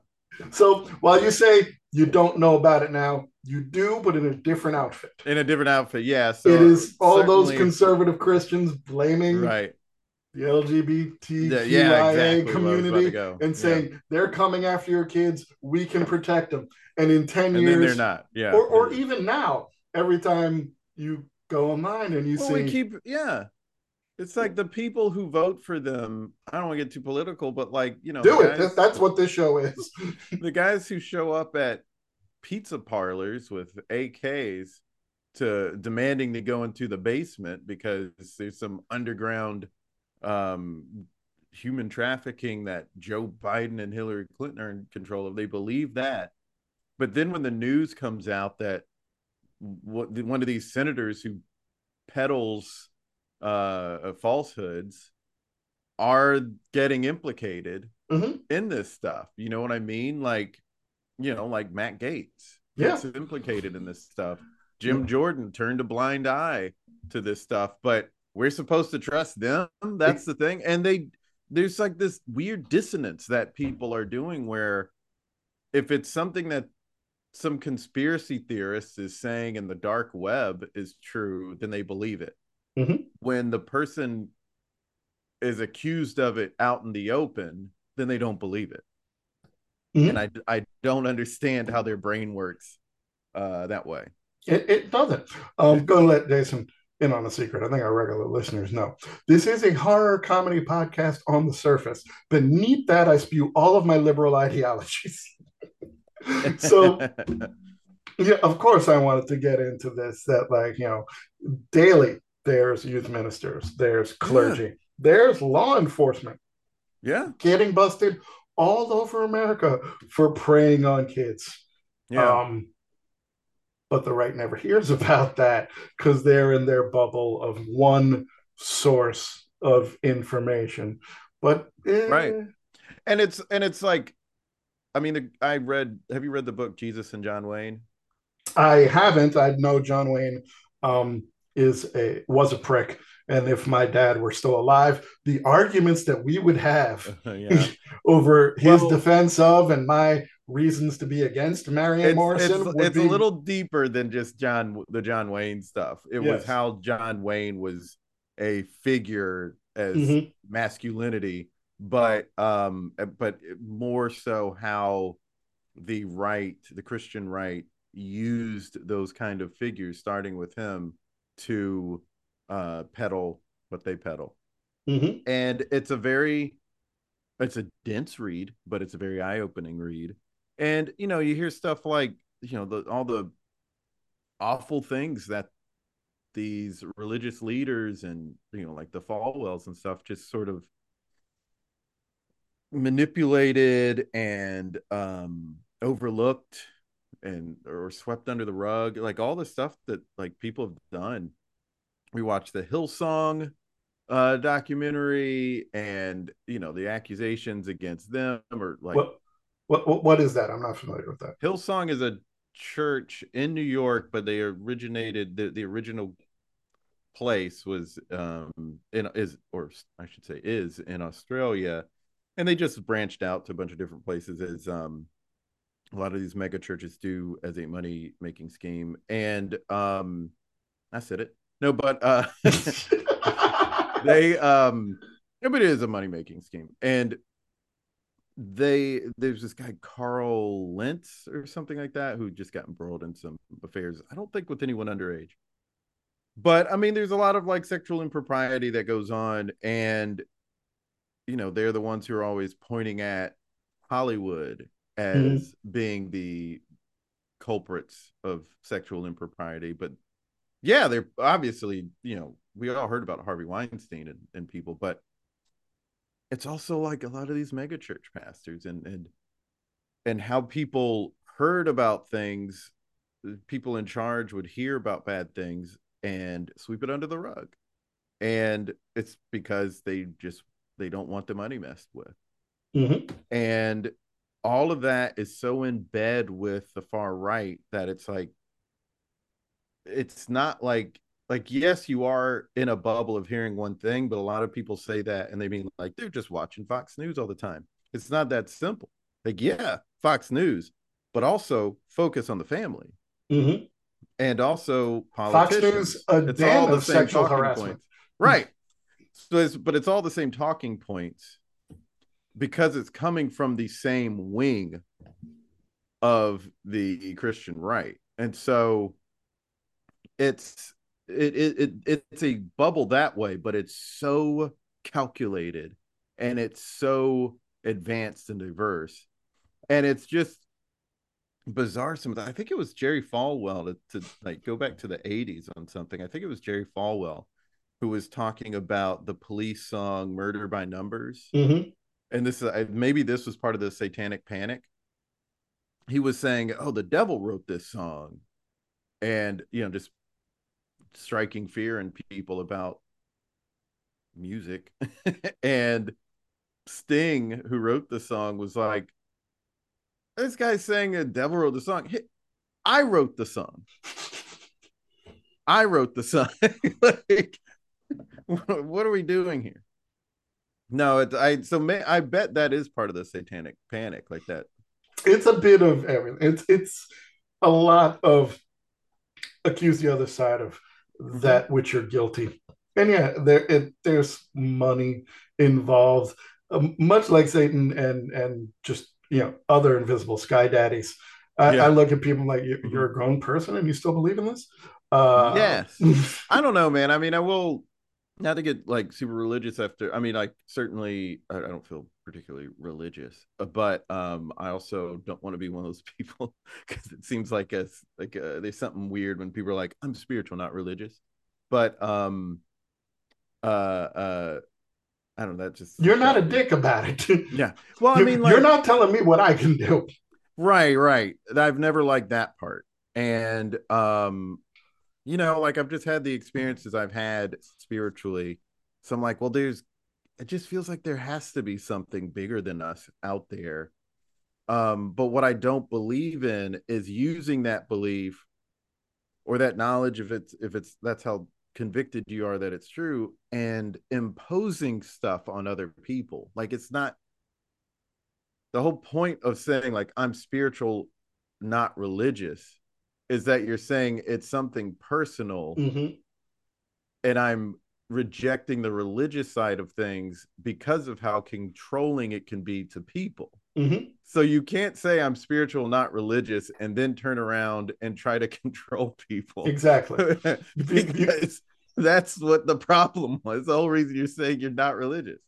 So while you say you don't know about it now, you do, but in a different outfit. In a different outfit, yeah. So it is all those conservative Christians blaming right the LGBTQIA yeah, exactly community and saying yeah. they're coming after your kids, we can protect them. And in 10 and years, they're not. Yeah. Or, or even now, every time you go online and you well, see. We keep, yeah. It's like the people who vote for them. I don't want to get too political, but like, you know, do it. Guys, that's what this show is. the guys who show up at pizza parlors with AKs to demanding to go into the basement because there's some underground um, human trafficking that Joe Biden and Hillary Clinton are in control of. They believe that. But then when the news comes out that one of these senators who peddles uh, falsehoods are getting implicated mm-hmm. in this stuff. You know what I mean? Like, you know, like Matt Gaetz. gets yeah. implicated in this stuff. Jim Jordan turned a blind eye to this stuff, but we're supposed to trust them that's the thing and they there's like this weird dissonance that people are doing where if it's something that some conspiracy theorist is saying in the dark web is true then they believe it mm-hmm. when the person is accused of it out in the open then they don't believe it mm-hmm. and i i don't understand how their brain works uh that way it, it doesn't i'm gonna let jason in on a secret. I think our regular listeners know. This is a horror comedy podcast on the surface. Beneath that, I spew all of my liberal ideologies. so, yeah, of course, I wanted to get into this that, like, you know, daily there's youth ministers, there's clergy, yeah. there's law enforcement. Yeah. Getting busted all over America for preying on kids. Yeah. Um, but the right never hears about that because they're in their bubble of one source of information but eh. right and it's and it's like i mean i read have you read the book jesus and john wayne i haven't i know john wayne um is a was a prick and if my dad were still alive the arguments that we would have over his well, defense of and my reasons to be against Marion it's, Morrison. It's, it's be... a little deeper than just John the John Wayne stuff. It yes. was how John Wayne was a figure as mm-hmm. masculinity, but um, but more so how the right, the Christian right, used those kind of figures, starting with him, to uh, peddle what they pedal. Mm-hmm. And it's a very, it's a dense read, but it's a very eye-opening read and you know you hear stuff like you know the all the awful things that these religious leaders and you know like the Falwells and stuff just sort of manipulated and um overlooked and or swept under the rug like all the stuff that like people have done we watched the hillsong uh documentary and you know the accusations against them or like what what, what, is that? I'm not familiar with that. Hillsong is a church in New York, but they originated the, the original place was um in is or I should say is in Australia, and they just branched out to a bunch of different places as um a lot of these mega churches do as a money making scheme and um I said it. No, but uh, they um, but it is a money making scheme, and they there's this guy Carl Lentz or something like that who just got embroiled in some affairs. I don't think with anyone underage, but I mean, there's a lot of like sexual impropriety that goes on, and you know they're the ones who are always pointing at Hollywood as mm-hmm. being the culprits of sexual impropriety, but yeah, they're obviously you know we all heard about Harvey Weinstein and, and people, but it's also like a lot of these mega church pastors and and and how people heard about things people in charge would hear about bad things and sweep it under the rug and it's because they just they don't want the money messed with mm-hmm. and all of that is so in bed with the far right that it's like it's not like like yes you are in a bubble of hearing one thing but a lot of people say that and they mean like they're just watching fox news all the time. It's not that simple. Like yeah fox news but also focus on the family. Mm-hmm. and also fox news a it's all the same sexual harassment. points. right. So it's, but it's all the same talking points because it's coming from the same wing of the christian right. And so it's it, it, it it's a bubble that way, but it's so calculated and it's so advanced and diverse. And it's just bizarre some I think it was Jerry Falwell to, to like go back to the 80s on something. I think it was Jerry Falwell who was talking about the police song Murder by Numbers. Mm-hmm. And this is maybe this was part of the satanic panic. He was saying, Oh, the devil wrote this song. And you know, just striking fear in people about music. and Sting, who wrote the song, was like, This guy's saying the devil wrote the song. Hey, I wrote the song. I wrote the song. like, what are we doing here? No, it's I so may, I bet that is part of the satanic panic, like that. It's a bit of everything. It's it's a lot of accuse the other side of that which you're guilty. And yeah, there it, there's money involved, um, much like Satan and and just you know other invisible sky daddies. I, yeah. I look at people like you, are a grown person and you still believe in this. Uh, yes, I don't know, man. I mean, I will not to get like super religious after. I mean, like certainly, I, I don't feel particularly religious, uh, but um, I also don't want to be one of those people because it seems like a like a, there's something weird when people are like, "I'm spiritual, not religious," but um, uh, uh. I don't know. That just you're not a dick about it. yeah. Well, I mean, like, you're not telling me what I can do. Right, right. I've never liked that part, and um, you know, like I've just had the experiences I've had spiritually. So I'm like, well, there's it just feels like there has to be something bigger than us out there. Um, but what I don't believe in is using that belief or that knowledge if it's if it's that's how convicted you are that it's true and imposing stuff on other people. Like it's not the whole point of saying like I'm spiritual, not religious, is that you're saying it's something personal. Mm-hmm. And I'm rejecting the religious side of things because of how controlling it can be to people. Mm-hmm. So you can't say I'm spiritual, not religious, and then turn around and try to control people. Exactly. because that's what the problem was. The whole reason you're saying you're not religious.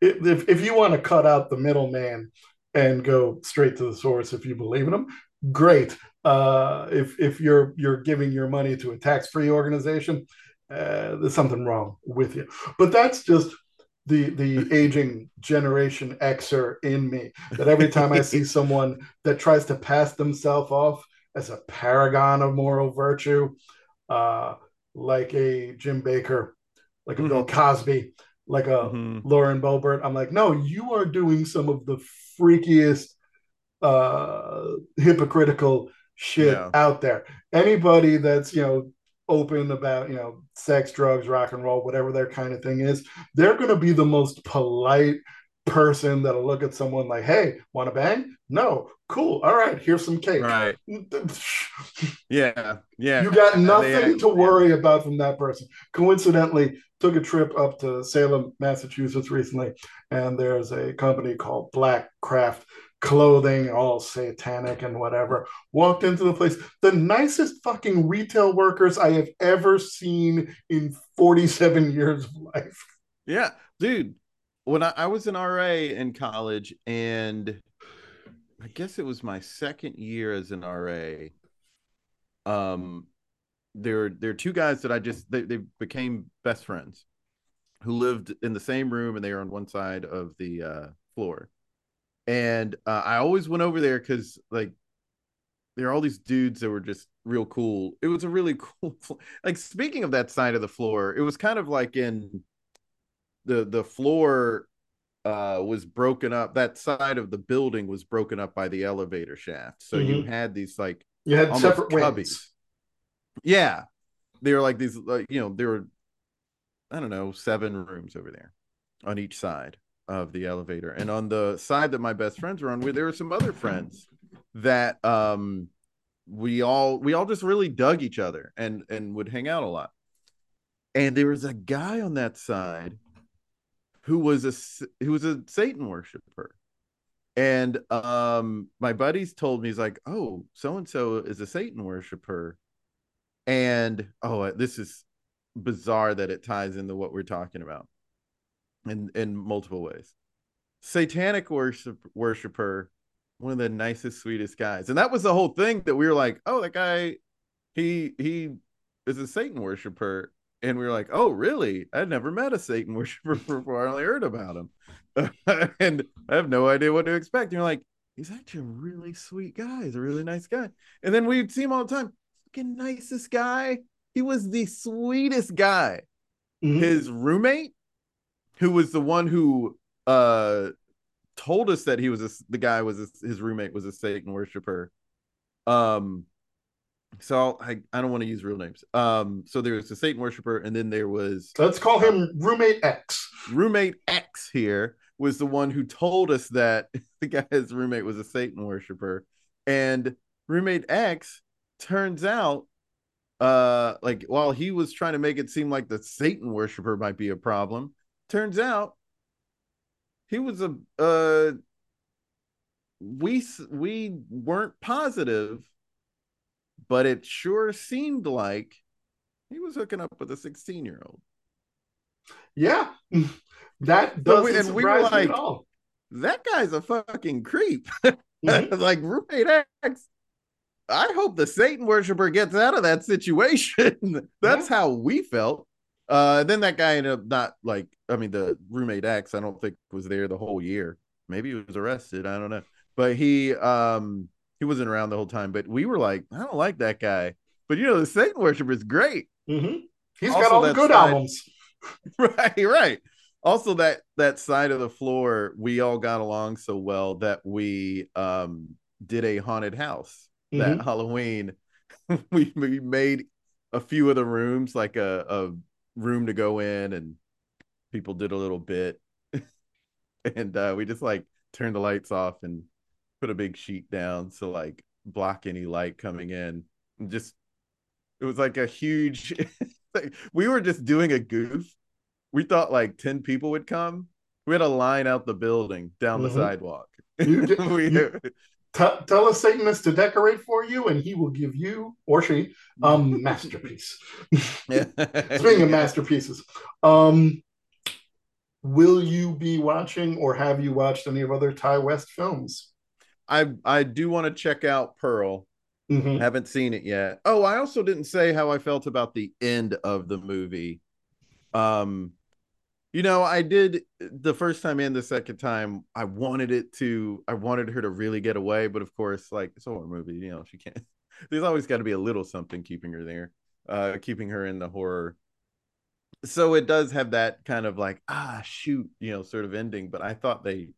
If, if you want to cut out the middleman and go straight to the source, if you believe in them, great. Uh, if if you're you're giving your money to a tax free organization, uh, there's something wrong with you. But that's just the the aging generation Xer in me. That every time I see someone that tries to pass themselves off as a paragon of moral virtue, uh, like a Jim Bakker, like a mm-hmm. Bill Cosby, like a mm-hmm. Lauren Boebert, I'm like, no, you are doing some of the freakiest, uh, hypocritical shit yeah. out there. Anybody that's you know open about you know sex drugs rock and roll whatever their kind of thing is they're going to be the most polite person that'll look at someone like, "Hey, want to bang? No, cool. All right, here's some cake." Right. yeah, yeah. You got nothing to worry about from that person. Coincidentally, took a trip up to Salem, Massachusetts recently, and there's a company called Black Craft clothing, all satanic and whatever. Walked into the place, the nicest fucking retail workers I have ever seen in 47 years of life. Yeah, dude. When I, I was an RA in college, and I guess it was my second year as an RA. Um, there, there are two guys that I just they, they became best friends, who lived in the same room, and they were on one side of the uh, floor and uh, I always went over there because like there are all these dudes that were just real cool. It was a really cool, like speaking of that side of the floor, it was kind of like in the the floor uh was broken up. That side of the building was broken up by the elevator shaft. So mm-hmm. you had these like you had separate cubbies. Wings. Yeah, they were like these, like you know, there were I don't know seven rooms over there on each side of the elevator. And on the side that my best friends were on, where there were some other friends that um we all we all just really dug each other and and would hang out a lot. And there was a guy on that side who was a who was a Satan worshiper. And um my buddies told me he's like, "Oh, so and so is a Satan worshiper." And oh, this is bizarre that it ties into what we're talking about in in multiple ways. Satanic worship worshiper, one of the nicest, sweetest guys, and that was the whole thing that we were like, oh, that guy, he he is a Satan worshiper, and we were like, oh, really? I'd never met a Satan worshiper before. I only heard about him, and I have no idea what to expect. And you're like, he's actually a really sweet guy. He's a really nice guy. And then we'd see him all the time. Fucking nicest guy. He was the sweetest guy. Mm-hmm. His roommate who was the one who uh told us that he was a, the guy was a, his roommate was a Satan worshiper. Um, so I I don't want to use real names. Um, so there was a Satan worshiper, and then there was let's call him roommate X. Roommate X here was the one who told us that the guy's roommate was a Satan worshiper, and roommate X turns out uh like while he was trying to make it seem like the Satan worshiper might be a problem, turns out he was a uh we we weren't positive but it sure seemed like he was hooking up with a 16 year old yeah that doesn't and we were like that guy's a fucking creep. Mm-hmm. like roommate x i hope the satan worshiper gets out of that situation. That's yeah. how we felt uh, then that guy ended up not like I mean the roommate X. I don't think was there the whole year. Maybe he was arrested. I don't know, but he um he wasn't around the whole time. But we were like, I don't like that guy. But you know, the Satan worshiper is great. Mm-hmm. He's also got all the good side, albums. right, right. Also, that that side of the floor, we all got along so well that we um did a haunted house mm-hmm. that Halloween. we we made a few of the rooms like a, a room to go in and people did a little bit. And uh, we just like turned the lights off and put a big sheet down to like block any light coming in. And just it was like a huge like, we were just doing a goof. We thought like 10 people would come. We had a line out the building down mm-hmm. the sidewalk. You, we, you, T- tell a Satanist to decorate for you, and he will give you or she a um, masterpiece. Speaking of masterpieces, um, will you be watching, or have you watched any of other Ti West films? I I do want to check out Pearl. Mm-hmm. Haven't seen it yet. Oh, I also didn't say how I felt about the end of the movie. Um, you know, I did the first time and the second time. I wanted it to. I wanted her to really get away, but of course, like it's a horror movie. You know, she can't. There's always got to be a little something keeping her there, uh, keeping her in the horror. So it does have that kind of like ah shoot, you know, sort of ending. But I thought they,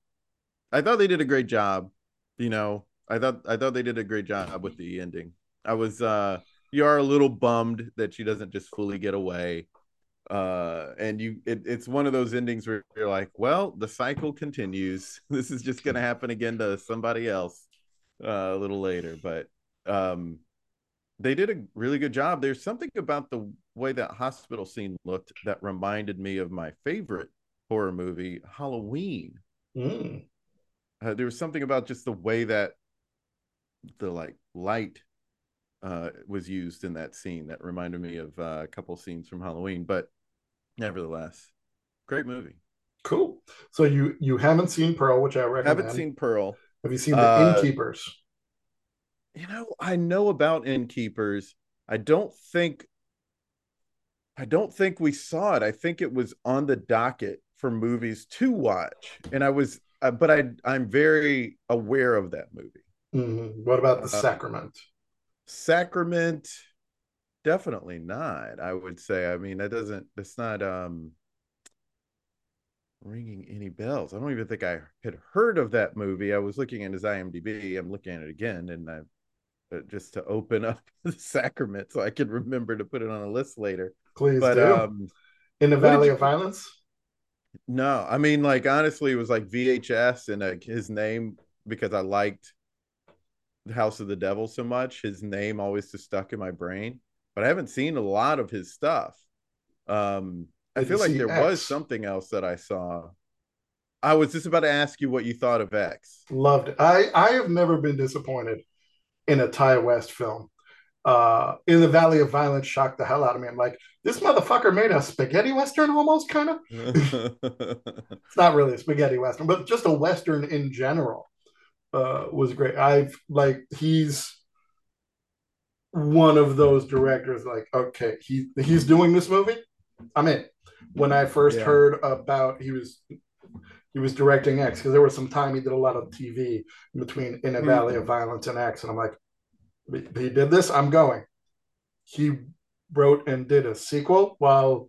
I thought they did a great job. You know, I thought I thought they did a great job with the ending. I was uh, you are a little bummed that she doesn't just fully get away uh and you it, it's one of those endings where you're like well the cycle continues this is just gonna happen again to somebody else uh, a little later but um they did a really good job there's something about the way that hospital scene looked that reminded me of my favorite horror movie halloween mm. uh, there was something about just the way that the like light uh, was used in that scene that reminded me of uh, a couple scenes from Halloween. But nevertheless, great movie. Cool. So you you haven't seen Pearl, which I recommend. Haven't seen Pearl. Have you seen the uh, Innkeepers? You know, I know about Innkeepers. I don't think I don't think we saw it. I think it was on the docket for movies to watch, and I was, uh, but I I'm very aware of that movie. Mm-hmm. What about the uh, Sacrament? Sacrament, definitely not. I would say. I mean, that doesn't. It's not um ringing any bells. I don't even think I had heard of that movie. I was looking at his IMDb. I'm looking at it again, and I uh, just to open up the Sacrament so I can remember to put it on a list later. Please but, do. Um, In the Valley you, of Violence. No, I mean, like honestly, it was like VHS and uh, his name because I liked House of the Devil so much. His name always just stuck in my brain, but I haven't seen a lot of his stuff. Um, I feel like there X? was something else that I saw. I was just about to ask you what you thought of X. Loved it. I I have never been disappointed in a Ti West film. Uh, in the Valley of Violence shocked the hell out of me. I'm like, this motherfucker made a spaghetti western almost kind of. it's not really a spaghetti western, but just a western in general uh, was great. I've like he's one of those directors. Like, okay, he he's doing this movie. I'm in. When I first yeah. heard about he was he was directing X because there was some time he did a lot of TV between In a Valley mm-hmm. of Violence and X, and I'm like, he did this. I'm going. He wrote and did a sequel while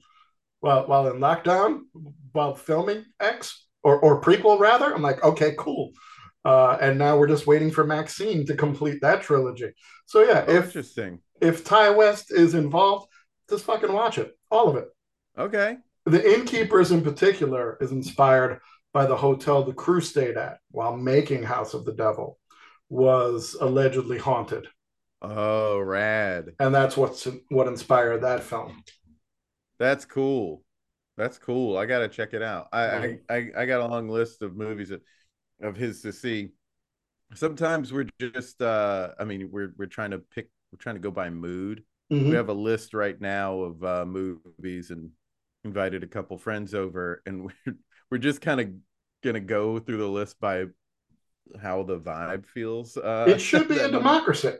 while while in lockdown while filming X or or prequel rather. I'm like, okay, cool. Uh, and now we're just waiting for Maxine to complete that trilogy. So yeah, oh, if interesting, if Ti West is involved, just fucking watch it, all of it. Okay. The Innkeepers in particular is inspired by the hotel the crew stayed at while making House of the Devil was allegedly haunted. Oh, rad! And that's what's what inspired that film. That's cool. That's cool. I gotta check it out. I, I, I I got a long list of movies that of his to see. Sometimes we're just uh I mean we're we're trying to pick we're trying to go by mood. Mm-hmm. We have a list right now of uh movies and invited a couple friends over and we're we're just kind of gonna go through the list by how the vibe feels. Uh, it should be a democracy.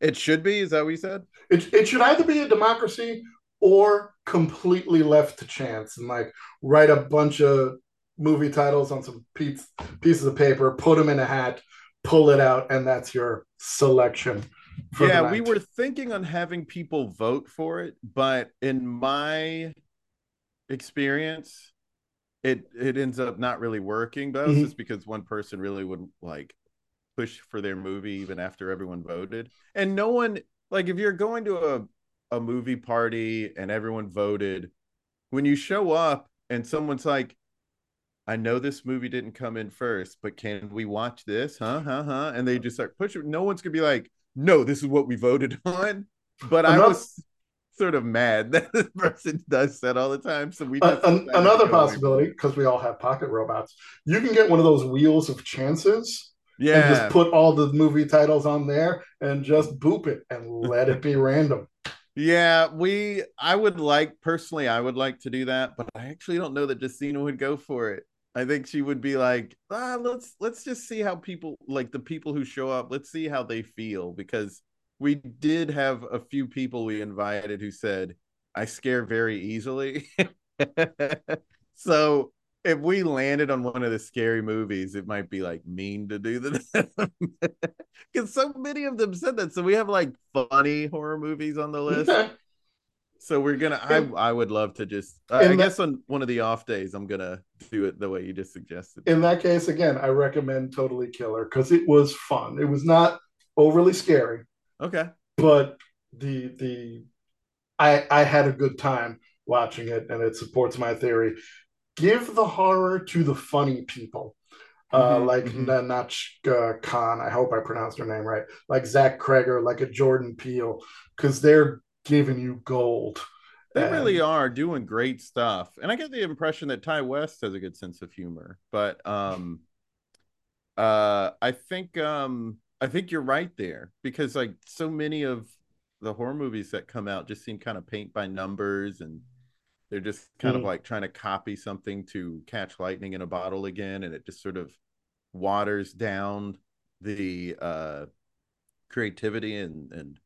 It should be. Is that what you said? It it should either be a democracy or completely left to chance and like write a bunch of movie titles on some piece, pieces of paper, put them in a hat, pull it out, and that's your selection. yeah, we were thinking on having people vote for it, but in my experience, it it ends up not really working. But mm-hmm. just because one person really would like push for their movie even after everyone voted, and no one like if you're going to a a movie party and everyone voted, when you show up and someone's like, I know this movie didn't come in first, but can we watch this? Huh? Huh? Huh? And they just start pushing. No one's gonna be like, no, this is what we voted on. But. I was sort of mad that this person does that all the time. So we uh, an, another possibility because we all have pocket robots. You can get one of those wheels of chances. Yeah. And just put all the movie titles on there and just boop it and let it be random. Yeah, we I would like personally I would like to do that, but I actually don't know that Justina would go for it. I think she would be like, ah, let's let's just see how people like the people who show up. Let's see how they feel because we did have a few people we invited who said, "I scare very easily." so if we landed on one of the scary movies, it might be like mean to do that because so many of them said that. So we have like funny horror movies on the list. So we're gonna. I I would love to just. Uh, I that, guess on one of the off days, I'm gonna do it the way you just suggested. In that case, again, I recommend Totally Killer because it was fun. It was not overly scary. Okay. But the the I I had a good time watching it, and it supports my theory. Give the horror to the funny people. Uh, mm-hmm, like mm-hmm. Uh, Khan, I hope I pronounced her name right, like Zach Cregger, like a Jordan Peele, because they're giving you gold. They and... really are doing great stuff, and I get the impression that Ti West has a good sense of humor. But um, uh, I think um, I think you're right there because like so many of the horror movies that come out just seem kind of paint by numbers and they're just kind mm. of like trying to copy something to catch lightning in a bottle again and it just sort of waters down the uh creativity and and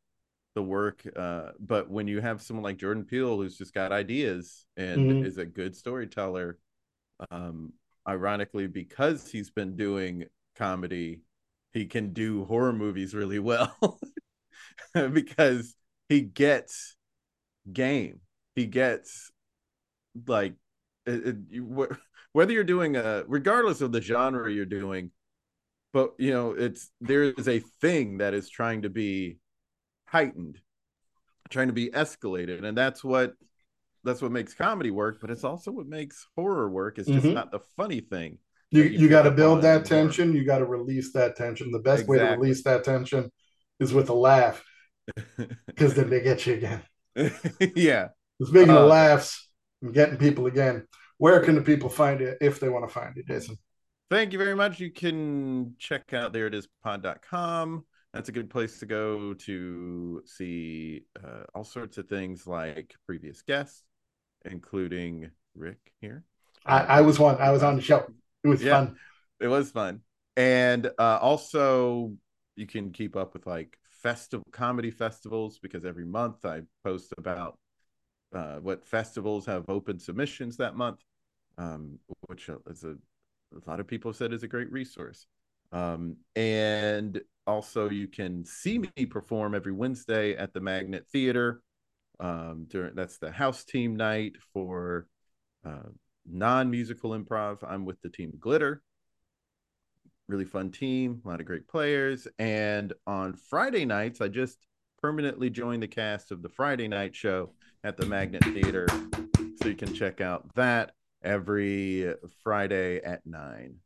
the work uh but when you have someone like Jordan Peele who's just got ideas and mm. is a good storyteller um ironically because he's been doing comedy he can do horror movies really well because he gets game. He gets like it, it, you, whether you're doing a regardless of the genre you're doing, but you know it's there is a thing that is trying to be heightened, trying to be escalated, and that's what that's what makes comedy work. But it's also what makes horror work. It's just mm-hmm. not the funny thing you you, you got to build that tension. You got to release that tension. The best exactly. way to release that tension is with a laugh, because then they get you again. yeah. Speaking uh, of laughs and getting people again, where can the people find it if they want to find it, Jason? Thank you very much. You can check out there it is pod.com. That's a good place to go to see uh, all sorts of things like previous guests, including Rick here. I, I was one. I was on the show. It was yeah, fun. It was fun. And uh, also, you can keep up with like festival comedy festivals because every month I post about uh, what festivals have open submissions that month, um, which is a, a lot of people said is a great resource. Um, and also, you can see me perform every Wednesday at the Magnet Theater. Um, during that's the house team night for uh, non-musical improv. I'm with the team glitter. Really fun team a lot of great players. And on friday nights i just permanently joined the cast of the friday night show at the magnet theater. So you can check out that every friday at nine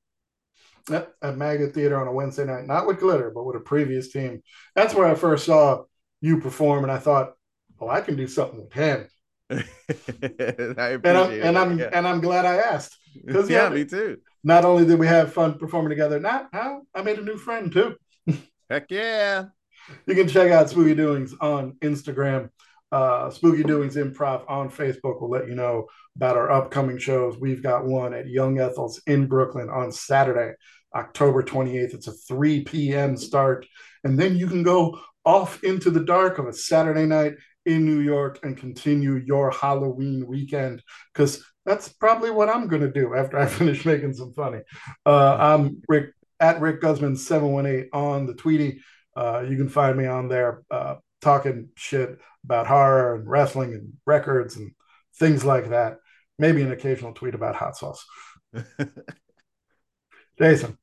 at, at magnet theater on a wednesday night not with glitter but with a previous team that's where i first saw you perform and i thought oh i can do something with him and I'm and I'm yeah. and I'm glad I asked. Yeah, yeah, me too. Not only did we have fun performing together, not how I made a new friend too. Heck yeah! You can check out Spooky Doings on Instagram. Uh, Spooky Doings Improv on Facebook We'll let you know about our upcoming shows. We've got one at Young Ethel's in Brooklyn on Saturday, October 28th. It's a 3 p.m. start. And then you can go off into the dark of a Saturday night in New York and continue your Halloween weekend because that's probably what I'm going to do after I finish making some funny. Uh, I'm Rick at Rick Guzman 718 on the Tweety. Uh, you can find me on there uh, talking shit about horror and wrestling and records and things like that. Maybe an occasional tweet about hot sauce. Jason,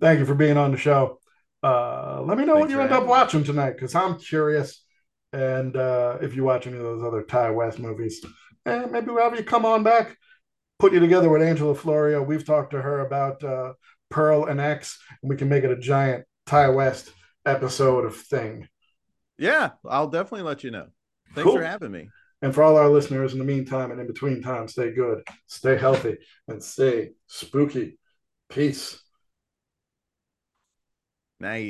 thank you for being on the show. Uh, let me know Thanks what you end up watching tonight because I'm curious and uh, if you watch any of those other Ti West movies, eh, maybe we'll have you come on back, put you together with Angela Florio. We've talked to her about uh, Pearl and X, and we can make it a giant Ti West episode of Thing. Yeah, I'll definitely let you know. Thanks cool. for having me. And for all our listeners, in the meantime and in between time, stay good, stay healthy, and stay spooky. Peace. Nice.